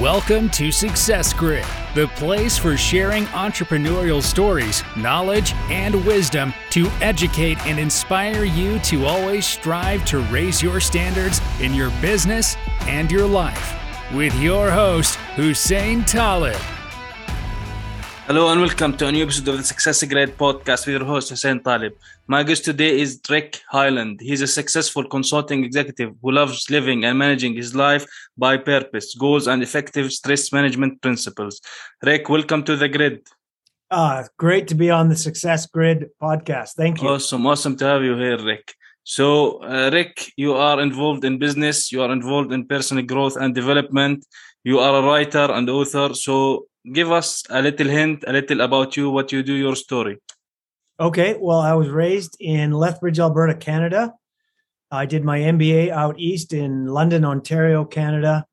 Welcome to Success Grid, the place for sharing entrepreneurial stories, knowledge, and wisdom to educate and inspire you to always strive to raise your standards in your business and your life. With your host, Hussein Talib. Hello and welcome to a new episode of the Success Grid podcast with your host Hussein Talib. My guest today is Rick Heyland. He's a successful consulting executive who loves living and managing his life by purpose, goals, and effective stress management principles. Rick, welcome to the grid. Uh, great to be on the Success Grid podcast. Thank you. Awesome, awesome to have you here, Rick. So, uh, Rick, you are involved in business, you are involved in personal growth and development, you are a writer and author. So, give us a little hint, a little about you, what you do, your story. Okay. Well, I was raised in Lethbridge, Alberta, Canada. I did my MBA out east in London, Ontario, Canada.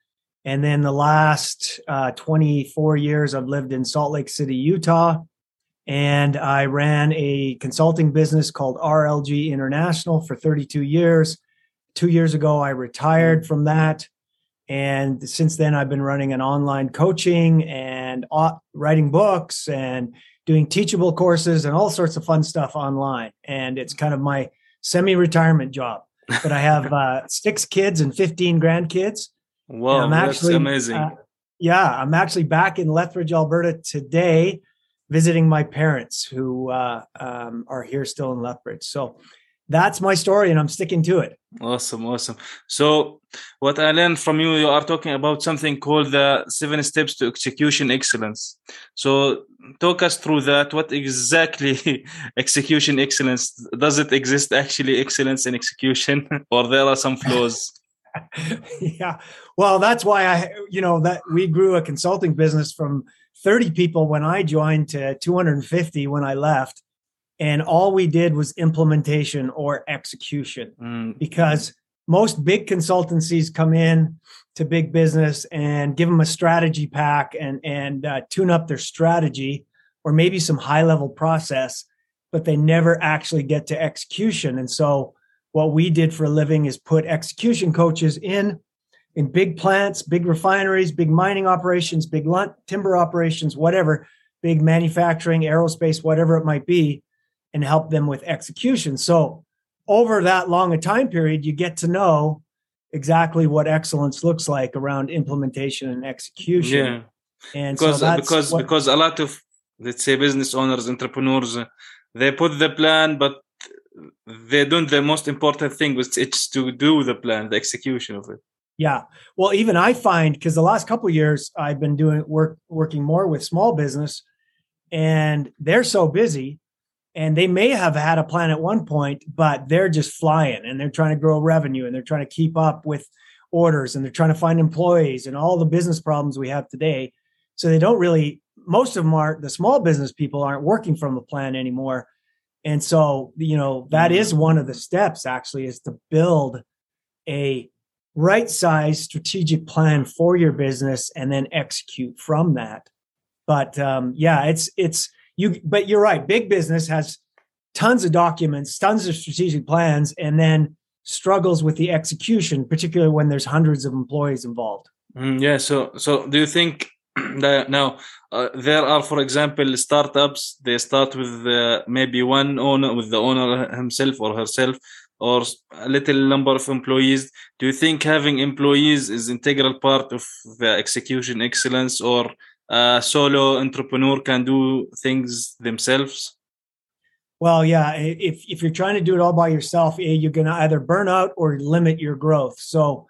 And then the last uh, 24 years, I've lived in Salt Lake City, Utah. And I ran a consulting business called RLG International for 32 years. Two years ago, I retired from that. And since then, I've been running an online coaching and writing books and doing teachable courses and all sorts of fun stuff online. And it's kind of my semi retirement job. But I have uh, six kids and 15 grandkids. Wow, I'm actually, that's amazing. Uh, yeah, I'm actually back in Lethbridge, Alberta today, visiting my parents who uh, um, are here still in Lethbridge. So that's my story and I'm sticking to it. Awesome, awesome. So, what I learned from you, you are talking about something called the seven steps to execution excellence. So, talk us through that. What exactly execution excellence does it exist actually excellence in execution, or there are some flaws? yeah, well, that's why I, you know, that we grew a consulting business from 30 people when I joined to 250 when I left and all we did was implementation or execution mm. because most big consultancies come in to big business and give them a strategy pack and and uh, tune up their strategy or maybe some high level process but they never actually get to execution and so what we did for a living is put execution coaches in in big plants big refineries big mining operations big timber operations whatever big manufacturing aerospace whatever it might be and help them with execution. So over that long a time period, you get to know exactly what excellence looks like around implementation and execution. Yeah. And because so because what, because a lot of let's say business owners, entrepreneurs, uh, they put the plan, but they don't the most important thing, which it's to do the plan, the execution of it. Yeah. Well, even I find because the last couple years I've been doing work working more with small business and they're so busy and they may have had a plan at one point, but they're just flying and they're trying to grow revenue and they're trying to keep up with orders and they're trying to find employees and all the business problems we have today. So they don't really, most of them are the small business people aren't working from a plan anymore. And so, you know, that is mm-hmm. one of the steps actually is to build a right size strategic plan for your business and then execute from that. But um, yeah, it's, it's, you but you're right. Big business has tons of documents tons of strategic plans and then struggles with the execution particularly when there's hundreds of employees involved. Mm, yeah so so do you think that now uh, there are for example startups they start with uh, maybe one owner with the owner himself or herself or a little number of employees. Do you think having employees is integral part of the execution excellence or a solo entrepreneur can do things themselves? Well, yeah. If if you're trying to do it all by yourself, you're going to either burn out or limit your growth. So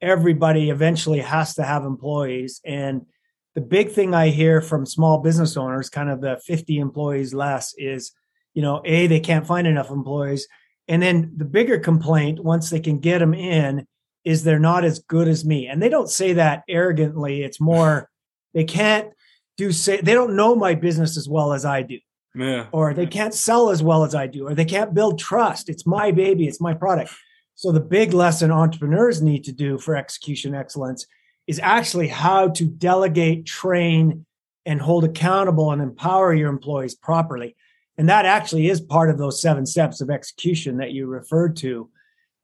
everybody eventually has to have employees. And the big thing I hear from small business owners, kind of the 50 employees less, is you know, a they can't find enough employees, and then the bigger complaint once they can get them in is they're not as good as me. And they don't say that arrogantly. It's more they can't do say they don't know my business as well as I do. Yeah. Or they can't sell as well as I do, or they can't build trust. It's my baby, it's my product. So the big lesson entrepreneurs need to do for execution excellence is actually how to delegate, train, and hold accountable and empower your employees properly. And that actually is part of those seven steps of execution that you referred to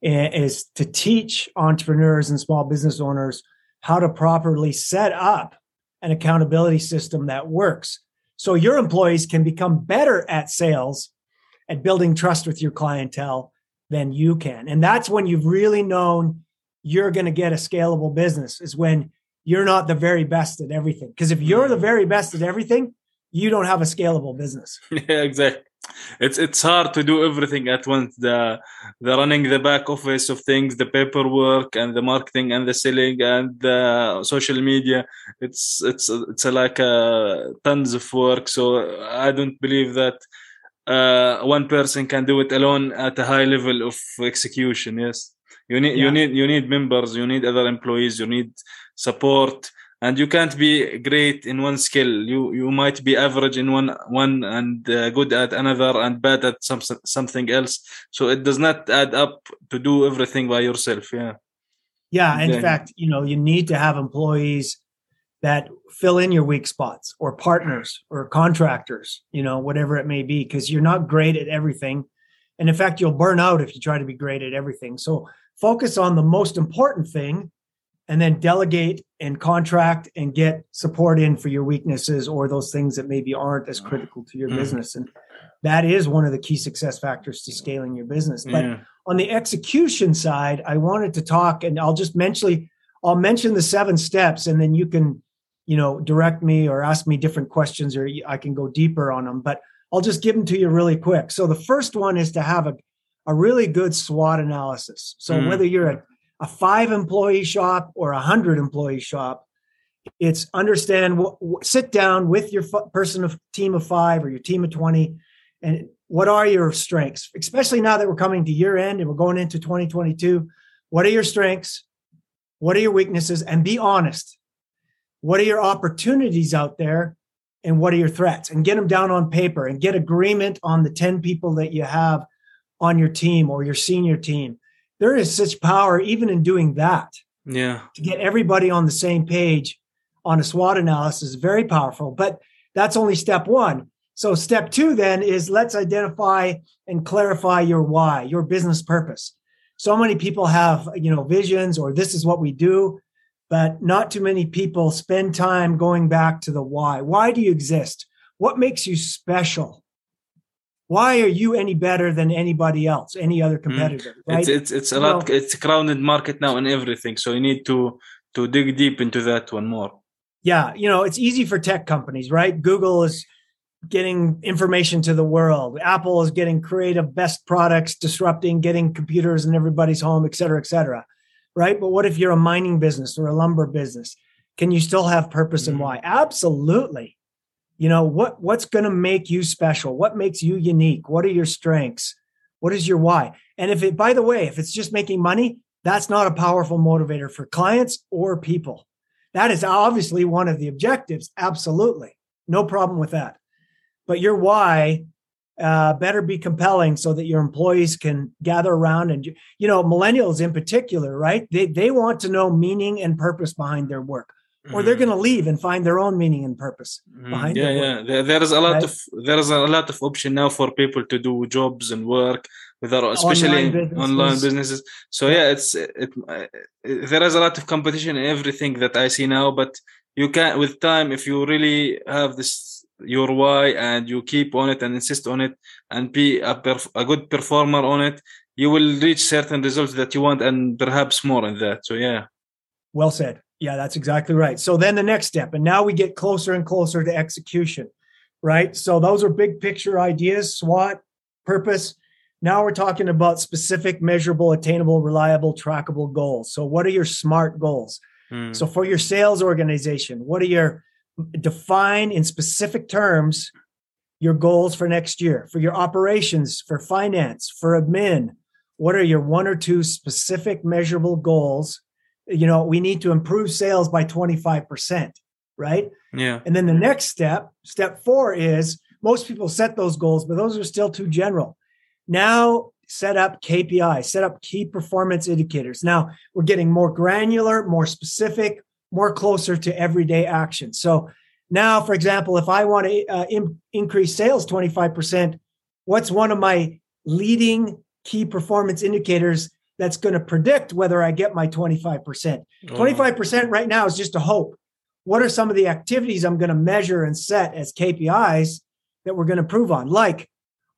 is to teach entrepreneurs and small business owners how to properly set up an accountability system that works. So your employees can become better at sales at building trust with your clientele than you can. And that's when you've really known you're going to get a scalable business is when you're not the very best at everything. Because if you're the very best at everything you don't have a scalable business. Yeah exactly it's it's hard to do everything at once. The the running the back office of things the paperwork and the marketing and the selling and the social media it's it's it's like uh, tons of work. So i don't believe that uh, one person can do it alone at a high level of execution yes. You need yeah. you need you need members you need other employees you need support and you can't be great in one skill. You you might be average in one one and uh, good at another and bad at some something else. So it does not add up to do everything by yourself yeah. Yeah in yeah. fact you know you need to have employees that fill in your weak spots or partners or contractors you know whatever it may be because you're not great at everything. And in fact you'll burn out if you try to be great at everything. So focus on the most important thing and then delegate and contract and get support in for your weaknesses or those things that maybe aren't as critical to your mm. business and that is one of the key success factors to scaling your business but yeah. on the execution side i wanted to talk and i'll just mention i'll mention the seven steps and then you can you know direct me or ask me different questions or i can go deeper on them but i'll just give them to you really quick so the first one is to have a, a really good swot analysis so mm. whether you're a a five employee shop or a hundred employee shop. It's understand, sit down with your person of team of five or your team of 20 and what are your strengths, especially now that we're coming to year end and we're going into 2022. What are your strengths? What are your weaknesses? And be honest. What are your opportunities out there? And what are your threats? And get them down on paper and get agreement on the 10 people that you have on your team or your senior team there is such power even in doing that. Yeah. To get everybody on the same page on a SWOT analysis is very powerful. But that's only step one. So step two then is let's identify and clarify your why, your business purpose. So many people have, you know, visions or this is what we do, but not too many people spend time going back to the why. Why do you exist? What makes you special? Why are you any better than anybody else any other mm. competitor mm. right? it's, it's it's a lot it's a crowded market now and everything so you need to to dig deep into that one more yeah you know it's easy for tech companies right google is getting information to the world apple is getting creative best products disrupting getting computers in everybody's home et cetera et cetera right but what if you're a mining business or a lumber business can you still have purpose mm. and why absolutely you know what what's going to make you special? What makes you unique? What are your strengths? What is your why? And if it by the way if it's just making money that's not a powerful motivator for clients or people. That is obviously one of the objectives absolutely. No problem with that. But your why uh, better be compelling so that your employees can gather around and you know millennials in particular right? They, they want to know meaning and purpose behind their work or they're mm-hmm. going to leave and find their own meaning and purpose mm-hmm. behind yeah yeah there, there is a lot right? of there is a lot of option now for people to do jobs and work without especially online businesses. online businesses so yeah it's it, it, it, there is a lot of competition in everything that i see now but you can with time if you really have this your why and you keep on it and insist on it and be a, perf- a good performer on it you will reach certain results that you want and perhaps more in that so yeah well said yeah, that's exactly right. So then the next step, and now we get closer and closer to execution, right? So those are big picture ideas, SWOT, purpose. Now we're talking about specific, measurable, attainable, reliable, trackable goals. So what are your SMART goals? Mm. So for your sales organization, what are your define in specific terms your goals for next year? For your operations, for finance, for admin, what are your one or two specific measurable goals you know, we need to improve sales by 25%, right? Yeah. And then the next step, step four is most people set those goals, but those are still too general. Now set up KPI, set up key performance indicators. Now we're getting more granular, more specific, more closer to everyday action. So now, for example, if I want to uh, in- increase sales 25%, what's one of my leading key performance indicators that's going to predict whether I get my 25%. 25% right now is just a hope. What are some of the activities I'm going to measure and set as KPIs that we're going to prove on? Like,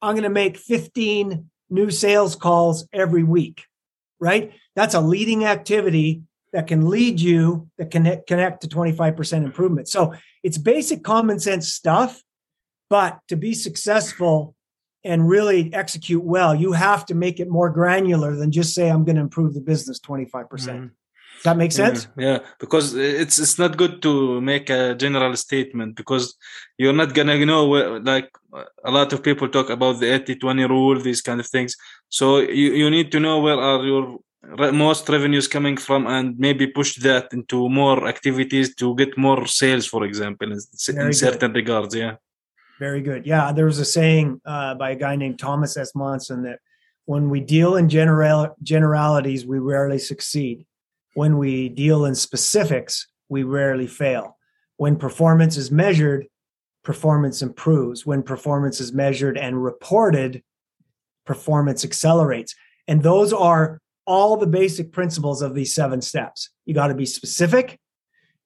I'm going to make 15 new sales calls every week, right? That's a leading activity that can lead you that can connect to 25% improvement. So it's basic common sense stuff, but to be successful and really execute well, you have to make it more granular than just say, I'm going to improve the business 25%. percent mm hmm that makes sense? Yeah, yeah, because it's it's not good to make a general statement because you're not gonna you know like a lot of people talk about the 80-20 rule, these kind of things. So you, you need to know where are your most revenues coming from and maybe push that into more activities to get more sales, for example, in, in certain regards. Yeah. Very good. Yeah, there was a saying uh, by a guy named Thomas S. Monson that when we deal in general generalities, we rarely succeed. When we deal in specifics, we rarely fail. When performance is measured, performance improves. When performance is measured and reported, performance accelerates. And those are all the basic principles of these seven steps. You got to be specific,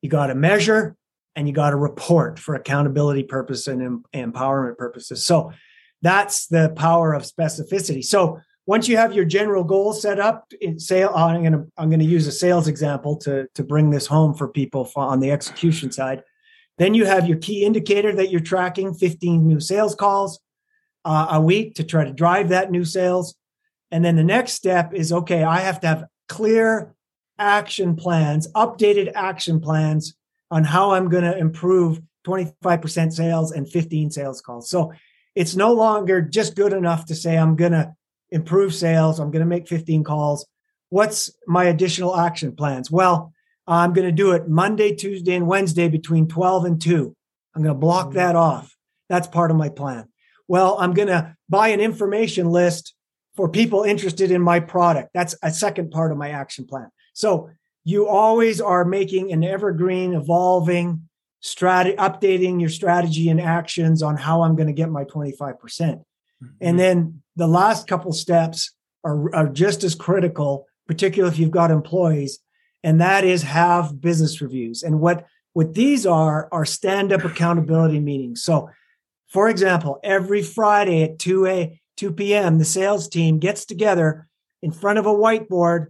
you got to measure, and you got to report for accountability purpose and em- empowerment purposes. So that's the power of specificity. So once you have your general goal set up sale, I'm going to I'm to use a sales example to to bring this home for people on the execution side. Then you have your key indicator that you're tracking: 15 new sales calls uh, a week to try to drive that new sales. And then the next step is okay. I have to have clear action plans, updated action plans on how I'm going to improve 25% sales and 15 sales calls. So it's no longer just good enough to say I'm going to improve sales, I'm going to make 15 calls. What's my additional action plans? Well, I'm going to do it Monday, Tuesday, and Wednesday between 12 and 2. I'm going to block mm-hmm. that off. That's part of my plan. Well, I'm going to buy an information list for people interested in my product. That's a second part of my action plan. So you always are making an evergreen, evolving strategy, updating your strategy and actions on how I'm going to get my 25%. percent mm hmm And then the last couple steps are, are just as critical, particularly if you've got employees, and that is have business reviews. And what, what these are, are stand up accountability meetings. So, for example, every Friday at 2 a 2 p.m., the sales team gets together in front of a whiteboard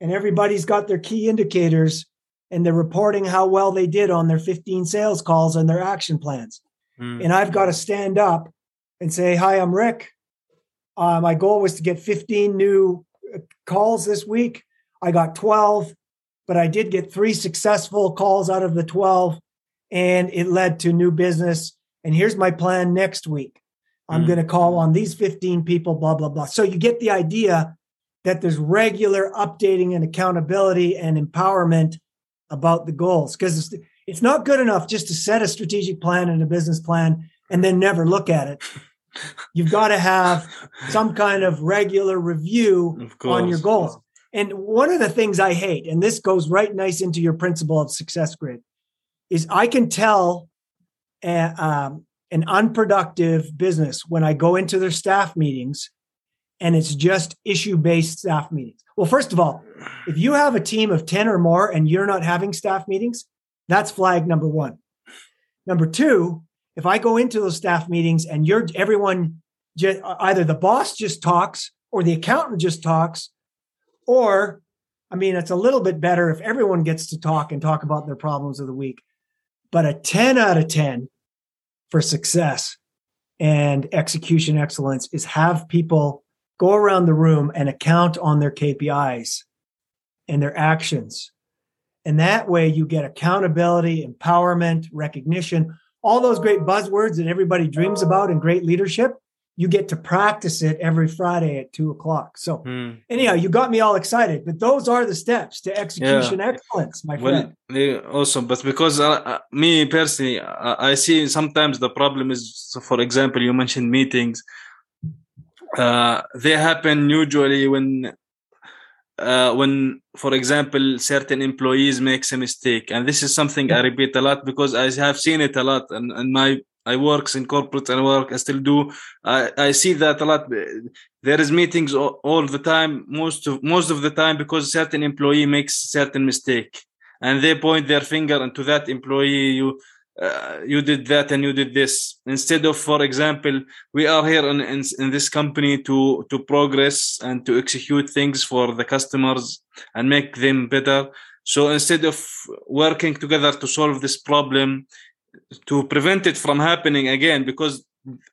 and everybody's got their key indicators and they're reporting how well they did on their 15 sales calls and their action plans. Mm. And I've got to stand up and say, Hi, I'm Rick. Uh, my goal was to get 15 new uh, calls this week. I got 12, but I did get three successful calls out of the 12, and it led to new business. And here's my plan next week. I'm mm. going to call on these 15 people, blah, blah, blah. So you get the idea that there's regular updating and accountability and empowerment about the goals because it's, it's not good enough just to set a strategic plan and a business plan and then never look at it. You've got to have some kind of regular review on your goals. And one of the things I hate, and this goes right nice into your principle of success grid, is I can tell a, um, an unproductive business when I go into their staff meetings and it's just issue based staff meetings. Well, first of all, if you have a team of 10 or more and you're not having staff meetings, that's flag number one. Number two, if I go into those staff meetings and you're everyone, either the boss just talks or the accountant just talks, or I mean, it's a little bit better if everyone gets to talk and talk about their problems of the week. But a 10 out of 10 for success and execution excellence is have people go around the room and account on their KPIs and their actions. And that way you get accountability, empowerment, recognition, all those great buzzwords that everybody dreams about in great leadership. You get to practice it every Friday at two o'clock. So, mm. anyhow, you got me all excited, but those are the steps to execution yeah. excellence, my friend. Well, yeah, awesome. But because uh, uh, me personally, uh, I see sometimes the problem is, so for example, you mentioned meetings uh, they happen usually when uh, when for example certain employees makes a mistake and this is something i repeat a lot because i have seen it a lot and, in my I works in corporate and work. I still do. I, I see that a lot. There is meetings all, all the time. Most of most of the time because certain employee makes certain mistake, and they point their finger into that employee. You uh, you did that and you did this. Instead of for example we are here in, in, in, this company to to progress and to execute things for the customers and make them better. So instead of working together to solve this problem to prevent it from happening again because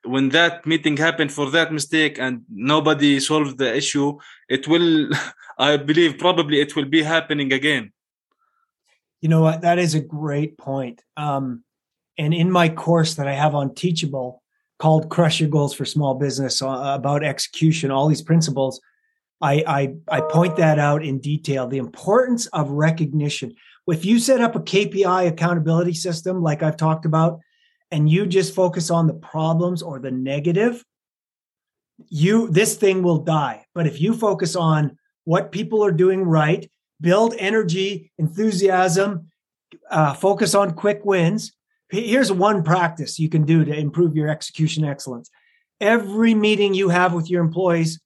when that meeting happened for that mistake and nobody solved the issue it will i believe probably it will be happening again. You know what? That is a great point. Um, and in my course that I have on Teachable called Crush Your Goals for Small Business uh, about execution, all these principles, I, I, I point that out in detail. The importance of recognition. If you set up a KPI accountability system, like I've talked about, and you just focus on the problems or the negative, you this thing will die. But if you focus on what people are doing right, build energy, enthusiasm, uh, focus on quick wins, here's one practice you can do to improve your execution excellence. Every meeting you have with your employees,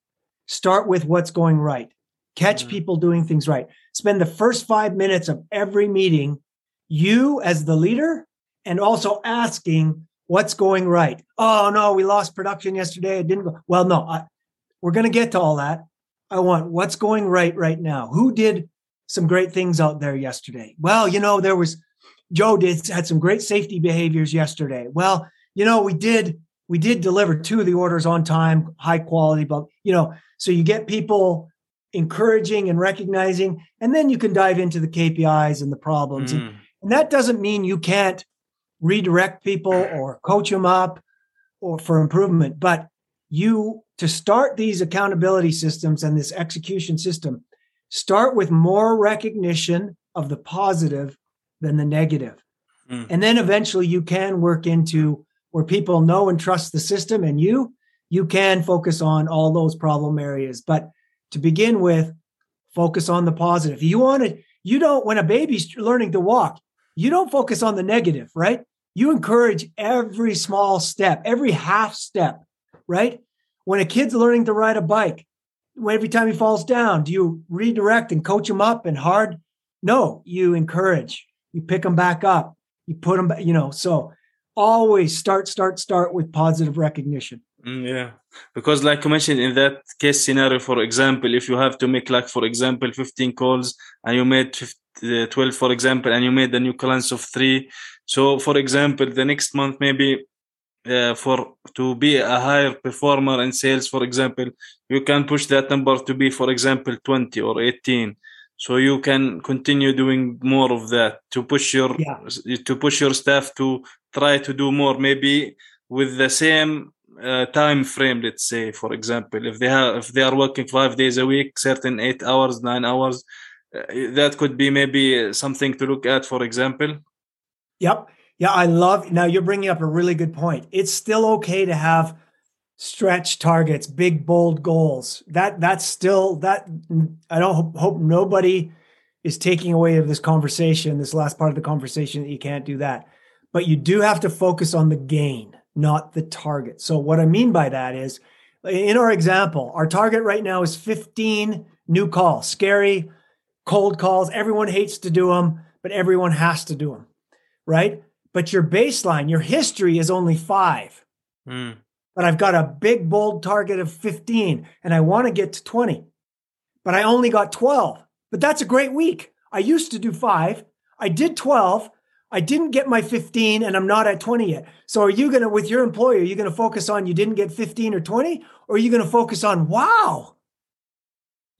start with what's going right. Catch mm-hmm. people doing things right. Spend the first five minutes of every meeting, you as the leader, and also asking what's going right. Oh, no, we lost production yesterday. It didn't go. Well, no, I, we're going to get to all that. I want what's going right right now. Who did some great things out there yesterday? Well, you know, there was Joe did had some great safety behaviors yesterday. Well, you know, we did we did deliver two of the orders on time, high quality, but you know, so you get people encouraging and recognizing, and then you can dive into the KPIs and the problems. Mm. And, and that doesn't mean you can't redirect people or coach them up or for improvement, but you to start these accountability systems and this execution system, start with more recognition of the positive than the negative. Mm. And then eventually you can work into where people know and trust the system and you you can focus on all those problem areas. But to begin with, focus on the positive. You want to you don't when a baby's learning to walk, you don't focus on the negative, right? You encourage every small step, every half step, right? When a kid's learning to ride a bike, every time he falls down, do you redirect and coach him up and hard? No, you encourage you pick them back up, you put them, you know, so always start, start, start with positive recognition. Mm, yeah, because like you mentioned in that case scenario, for example, if you have to make like, for example, 15 calls and you made 50, uh, 12, for example, and you made a new clients of three. So, for example, the next month, maybe uh, for to be a higher performer in sales, for example, you can push that number to be, for example, 20 or 18 so you can continue doing more of that to push your yeah. to push your staff to try to do more. Maybe with the same uh, time frame let's say for example if they have if they are working five days a week certain eight hours nine hours uh, that could be maybe something to look at for example. Yep. Yeah i love now you're bringing up a really good point. It's still okay to have stretch targets, big bold goals. That that's still that I don't hope nobody is taking away of this conversation, this last part of the conversation that you can't do that. But you do have to focus on the gain, not the target. So what I mean by that is in our example, our target right now is 15 new calls, scary cold calls. Everyone hates to do them, but everyone has to do them, right? But your baseline, your history is only five. Mm but I've got a big, bold target of 15 and I want to get to 20, but I only got 12. But that's a great week. I used to do five. I did 12. I didn't get my 15 and I'm not at 20 yet. So are you going to, with your employer, are you going to focus on you didn't get 15 or 20? Or are you going to focus on, wow,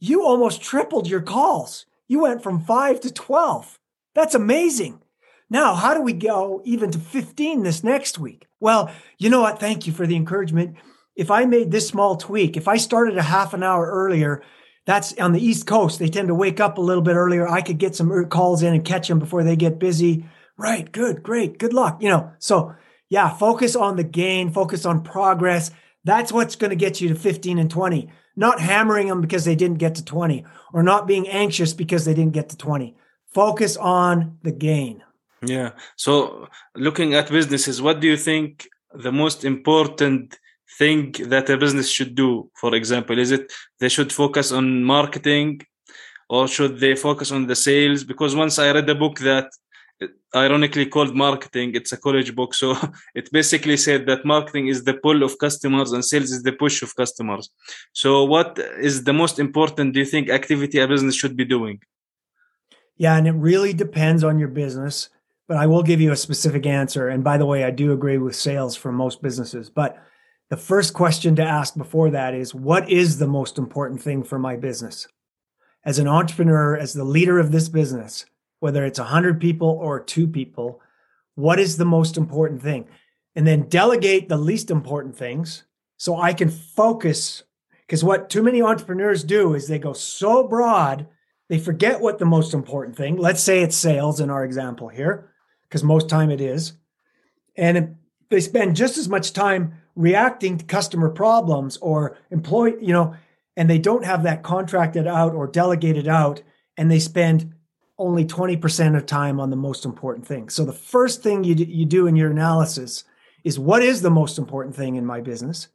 you almost tripled your calls. You went from five to 12. That's amazing. Now, how do we go even to 15 this next week? Well, you know what? Thank you for the encouragement. If I made this small tweak, if I started a half an hour earlier, that's on the East Coast. They tend to wake up a little bit earlier. I could get some calls in and catch them before they get busy. Right. Good. Great. Good luck. You know, so yeah, focus on the gain, focus on progress. That's what's going to get you to 15 and 20, not hammering them because they didn't get to 20 or not being anxious because they didn't get to 20. Focus on the gain. Yeah. So looking at businesses, what do you think the most important thing that a business should do for example? Is it they should focus on marketing or should they focus on the sales? Because once i read a book that ironically called marketing it's a college book so it basically said that marketing is the pull of customers and sales is the push of customers. So what is the most important do you think activity a business should be doing? Yeah and it really depends on your business but i will give you a specific answer and by the way i do agree with sales for most businesses but the first question to ask before that is what is the most important thing for my business? As an entrepreneur, as the leader of this business, whether it's 100 people or two people, what is the most important thing? And then delegate the least important things so I can focus. Because what too many entrepreneurs do is they go so broad, they forget what the most important thing. Let's say it's sales in our example here, because most time it is. And they spend just as much time reacting to customer problems or employee, you know, and they don't have that contracted out or delegated out, and they spend only 20% of time on the most important thing. So the first thing you, you do in your analysis is what is the most important thing in my business?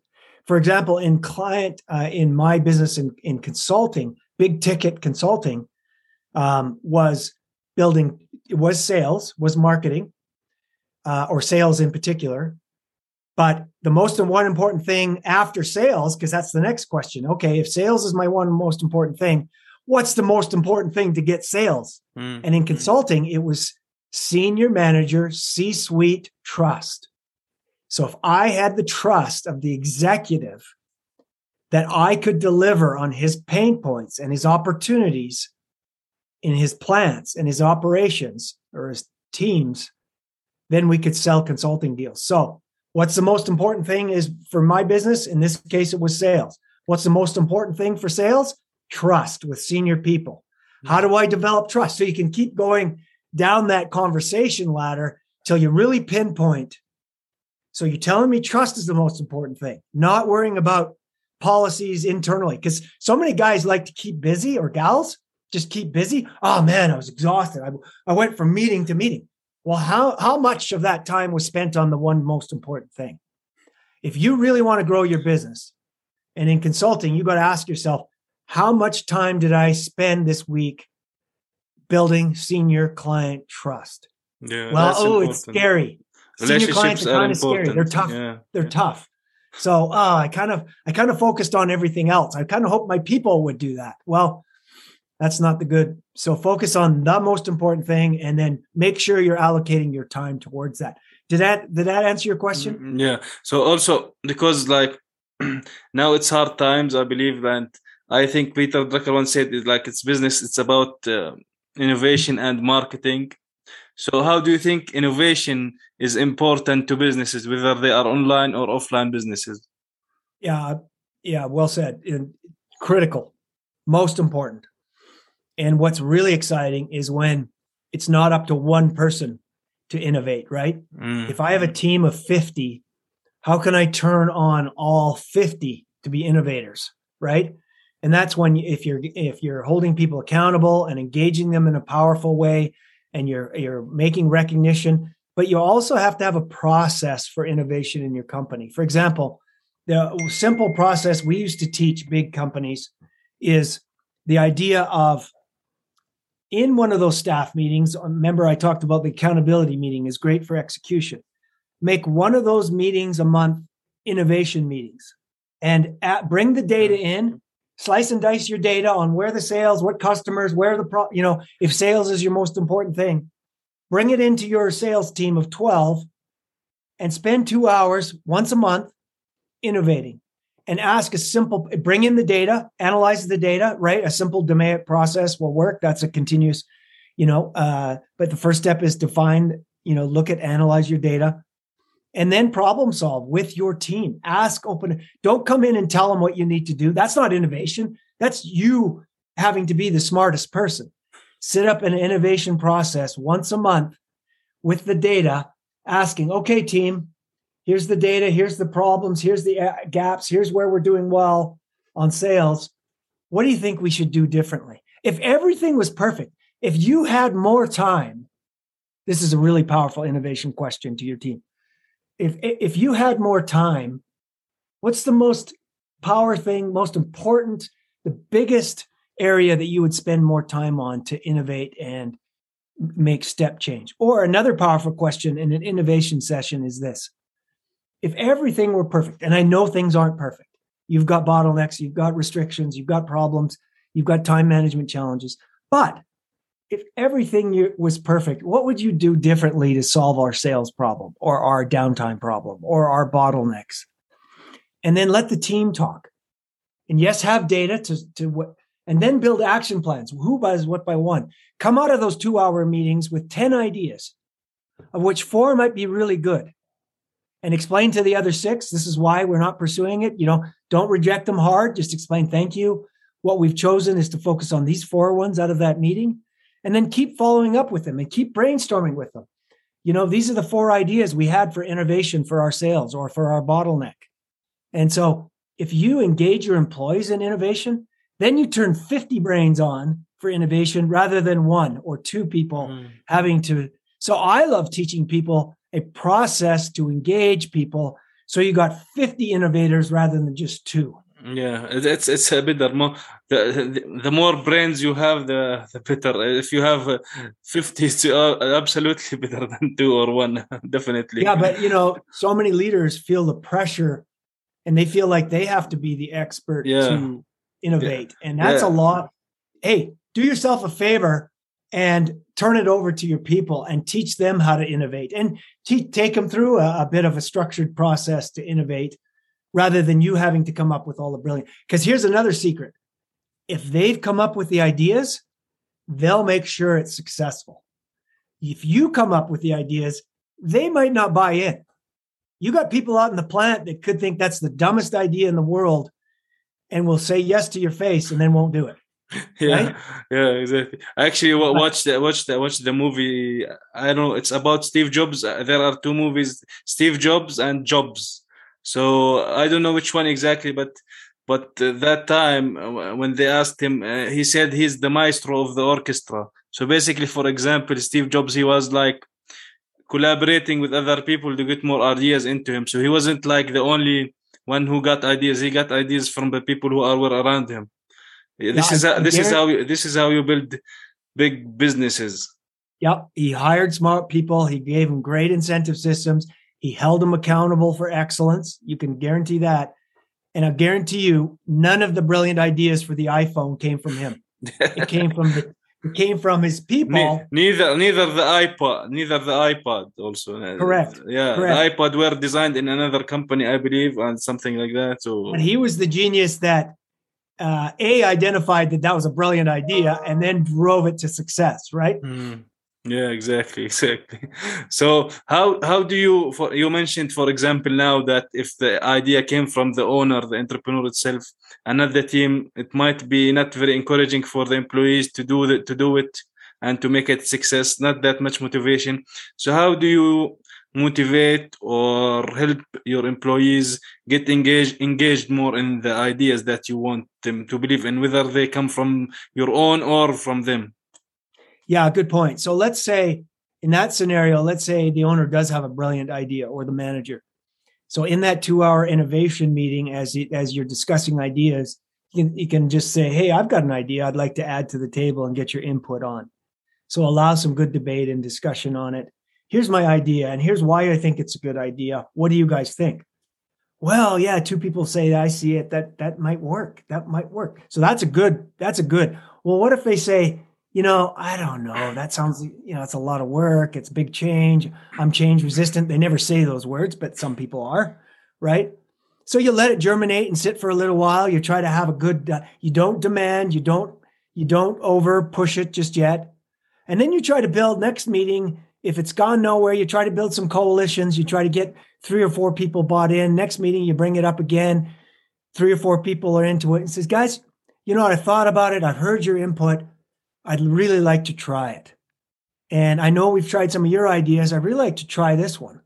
For example, in client, uh, in my business in, in consulting, big ticket consulting um, was building, was sales, was marketing, uh, or sales in particular, but the most and one important thing after sales, because that's the next question. Okay, if sales is my one most important thing, what's the most important thing to get sales? Mm. And in consulting, it was senior manager, C suite trust. So if I had the trust of the executive that I could deliver on his pain points and his opportunities in his plants and his operations or his teams, then we could sell consulting deals. So What's the most important thing is for my business? In this case, it was sales. What's the most important thing for sales? Trust with senior people. How do I develop trust? So you can keep going down that conversation ladder till you really pinpoint. So you're telling me trust is the most important thing, not worrying about policies internally. Because so many guys like to keep busy or gals just keep busy. Oh man, I was exhausted. I, I went from meeting to meeting. Well, how, how much of that time was spent on the one most important thing? If you really want to grow your business, and in consulting, you got to ask yourself, how much time did I spend this week building senior client trust? Yeah, well, oh, important. it's scary. Senior clients are kind of scary. They're tough. Yeah. They're yeah. tough. So uh, I kind of I kind of focused on everything else. I kind of hoped my people would do that. Well, that's not the good. So focus on the most important thing and then make sure you're allocating your time towards that. Did that did that answer your question? Mm, yeah. So also because like now it's hard times, I believe and I think Peter Drucker once said it's like it's business, it's about uh, innovation and marketing. So how do you think innovation is important to businesses, whether they are online or offline businesses? Yeah, yeah, well said. And critical, most important. And what's really exciting is when it's not up to one person to innovate, right? Mm. If I have a team of 50, how can I turn on all 50 to be innovators, right? And that's when if you're if you're holding people accountable and engaging them in a powerful way and you're you're making recognition, but you also have to have a process for innovation in your company. For example, the simple process we used to teach big companies is the idea of in one of those staff meetings, um, remember I talked about the accountability meeting is great for execution. Make one of those meetings a month innovation meetings and at, bring the data in, slice and dice your data on where the sales, what customers, where the pro, you know, if sales is your most important thing, bring it into your sales team of 12 and spend 2 hours once a month innovating and ask a simple bring in the data analyze the data right? A simple DMAIC process will work. That's a continuous you know uh, but the first step is to find you know look at analyze your data and then problem solve with your team. Ask open don't come in and tell them what you need to do. That's not innovation. That's you having to be the smartest person. Set up an innovation process once a month with the data asking okay team here's the data, here's the problems, here's the uh, gaps, here's where we're doing well on sales. What do you think we should do differently? If everything was perfect, if you had more time, this is a really powerful innovation question to your team. if if you had more time, what's the most power thing, most important, the biggest area that you would spend more time on to innovate and make step change? Or another powerful question in an innovation session is this. If everything were perfect, and I know things aren't perfect, you've got bottlenecks, you've got restrictions, you've got problems, you've got time management challenges, but if everything was perfect, what would you do differently to solve our sales problem or our downtime problem or our bottlenecks? And then let the team talk. And yes, have data to, to what, and then build action plans. Who buys what by one? Come out of those two hour meetings with 10 ideas, of which four might be really good. And explain to the other six, this is why we're not pursuing it. You know, don't reject them hard. Just explain, thank you. What we've chosen is to focus on these four ones out of that meeting and then keep following up with them and keep brainstorming with them. You know, these are the four ideas we had for innovation for our sales or for our bottleneck. And so if you engage your employees in innovation, then you turn 50 brains on for innovation rather than one or two people mm. having to. So I love teaching people a process to engage people. So you got 50 innovators rather than just two. Yeah, it's it's a bit more. The, the more brains you have, the the better. If you have fifty, it's uh, absolutely better than two or one, definitely. Yeah, but you know, so many leaders feel the pressure, and they feel like they have to be the expert yeah. to innovate, yeah. and that's yeah. a lot. Hey, do yourself a favor and turn it over to your people and teach them how to innovate, and te- take them through a, a bit of a structured process to innovate rather than you having to come up with all the brilliant. Because here's another secret if they've come up with the ideas, they'll make sure it's successful. If you come up with the ideas, they might not buy in. You got people out in the plant that could think that's the dumbest idea in the world and will say yes to your face and then won't do it. yeah right? yeah exactly I actually watched the watched the watched the movie i don't know it's about steve jobs there are two movies steve jobs and jobs so I don't know which one exactly, but but uh, that time uh, when they asked him, uh, he said he's the maestro of the orchestra. So basically, for example, Steve Jobs, he was like collaborating with other people to get more ideas into him. So he wasn't like the only one who got ideas. He got ideas from the people who are were around him. This is how, this is how you, this is how you build big businesses. Yep, he hired smart people. He gave them great incentive systems he held them accountable for excellence. You can guarantee that. And I guarantee you, none of the brilliant ideas for the iPhone came from him. it came from the it came from his people. neither neither the iPod, neither the iPod also. Uh, correct. Yeah, Correct. the iPod were designed in another company, I believe, and something like that. So and he was the genius that uh, a identified that that was a brilliant idea and then drove it to success. Right. Mm yeah exactly exactly so how how do you for you mentioned for example now that if the idea came from the owner the entrepreneur itself another team it might be not very encouraging for the employees to do the, to do it and to make it success not that much motivation so how do you motivate or help your employees get engaged engaged more in the ideas that you want them to believe in whether they come from your own or from them yeah, good point. So let's say in that scenario, let's say the owner does have a brilliant idea or the manager. So in that two-hour innovation meeting, as you, as you're discussing ideas, you can, you can just say, "Hey, I've got an idea. I'd like to add to the table and get your input on." So allow some good debate and discussion on it. Here's my idea, and here's why I think it's a good idea. What do you guys think? Well, yeah, two people say I see it. That that might work. That might work. So that's a good. That's a good. Well, what if they say, you know, I don't know. That sounds, you know, it's a lot of work. It's big change. I'm change resistant. They never say those words, but some people are, right? So you let it germinate and sit for a little while. You try to have a good. Uh, you don't demand. You don't. You don't over push it just yet, and then you try to build next meeting. If it's gone nowhere, you try to build some coalitions. You try to get three or four people bought in. Next meeting, you bring it up again. Three or four people are into it and says, guys, you know what? I thought about it. I've heard your input I'd really like to try it. And I know we've tried some of your ideas. I'd really like to try this one.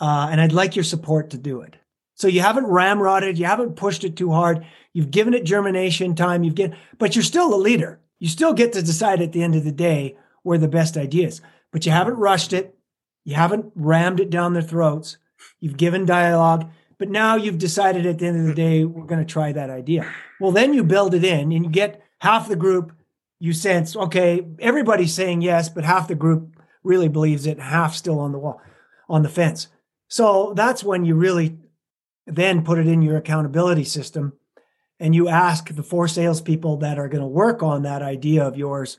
Uh, and I'd like your support to do it. So you haven't ramrodded, you haven't pushed it too hard. You've given it germination time. You've get, but you're still the leader. You still get to decide at the end of the day where the best ideas. But you haven't rushed it. You haven't rammed it down their throats. you've given dialogue, but now you've decided at the end of the day, we're going to try that idea. Well, then you build it in and you get half the group, you sense, okay, everybody's saying yes, but half the group really believes it, half still on the wall, on the fence. So that's when you really then put it in your accountability system and you ask the four salespeople that are going to work on that idea of yours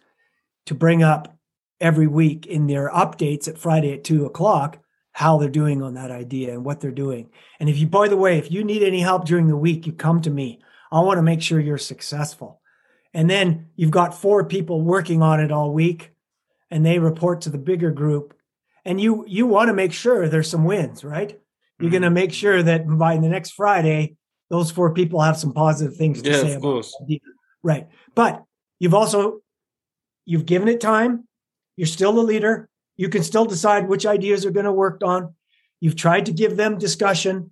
to bring up every week in their updates at Friday at two o'clock how they're doing on that idea and what they're doing. And if you, by the way, if you need any help during the week, you come to me. I want to make sure you're successful. And then you've got four people working on it all week and they report to the bigger group. And you you want to make sure there's some wins, right? You're going to mm-hmm. make sure that by the next Friday, those four people have some positive things to yeah, say of course. Right. But you've also you've given it time. You're still the leader. You can still decide which ideas are going to work on. You've tried to give them discussion.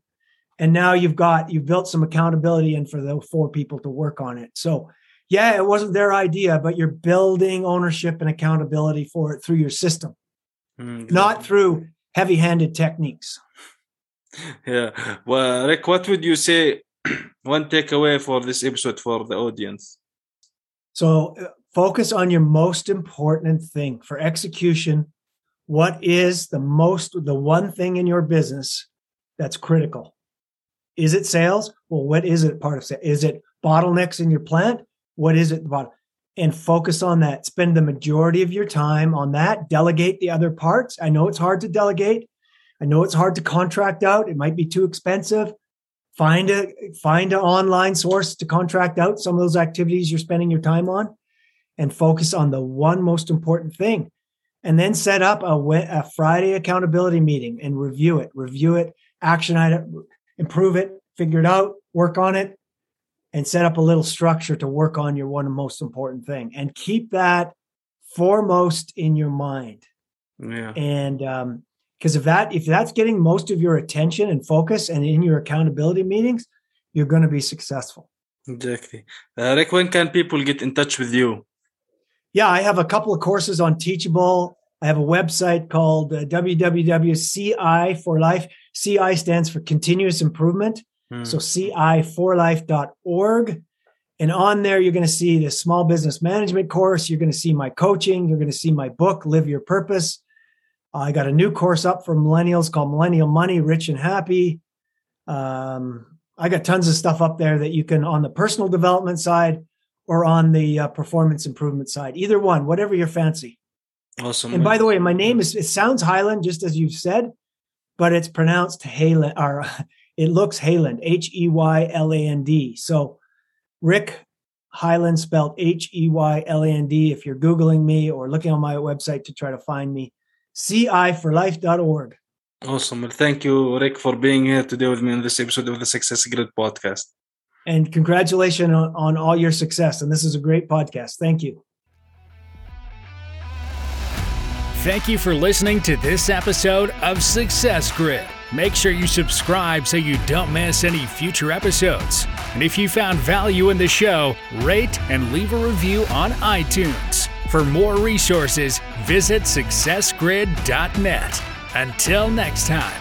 And now you've got you've built some accountability in for the four people to work on it. So yeah, it wasn't their idea, but you're building ownership and accountability for it through your system, mm, not through heavy-handed techniques. Yeah. Well, Rick, what would you say one takeaway for this episode for the audience? So focus on your most important thing for execution. What is the most, the one thing in your business that's critical? Is it sales? Well, what is it part of sales? Is it bottlenecks in your plant? What is it? And focus on that. Spend the majority of your time on that. Delegate the other parts. I know it's hard to delegate. I know it's hard to contract out. It might be too expensive find a find an online source to contract out some of those activities you're spending your time on and focus on the one most important thing. And then set up a, a friday accountability meeting and review it review it action item improve it figure it out work on it and set up a little structure to work on your one most important thing. And keep that foremost in your mind. Yeah. and um, because if that if that's getting most of your attention and focus and in your accountability meetings you're going to be successful. Exactly. Uh, rick when can people get in touch with you yeah i have a couple of courses on teachable. I have a website called uh, www.ci for life. Ci stands for continuous improvement. Hmm. so ci4life.org and on there you're going to see the small business management course. You're going to see my coaching. You're going to see my book live your purpose. I got a new course up for millennials called Millennial Money, Rich and Happy. Um, I got tons of stuff up there that you can on the personal development side or on the uh, performance improvement side. Either one, whatever your fancy. Awesome. And by the way, my name is it sounds Highland, just as you've said, but it's pronounced Hayland or it looks Hayland, H E Y L A N D. So Rick Heyland spelled H E Y L A N D. If you're Googling me or looking on my website to try to find me, ci4life.org. Awesome. Well, thank you, Rick, for being here today with me on this episode of the Success Grid podcast. And congratulations on, on all your success. And this is a great podcast. Thank you. Thank you for listening to this episode of Success Grid. Make sure you subscribe so you don't miss any future episodes. And if you found value in the show, rate and leave a review on iTunes. For more resources, visit successgrid.net. Until next time.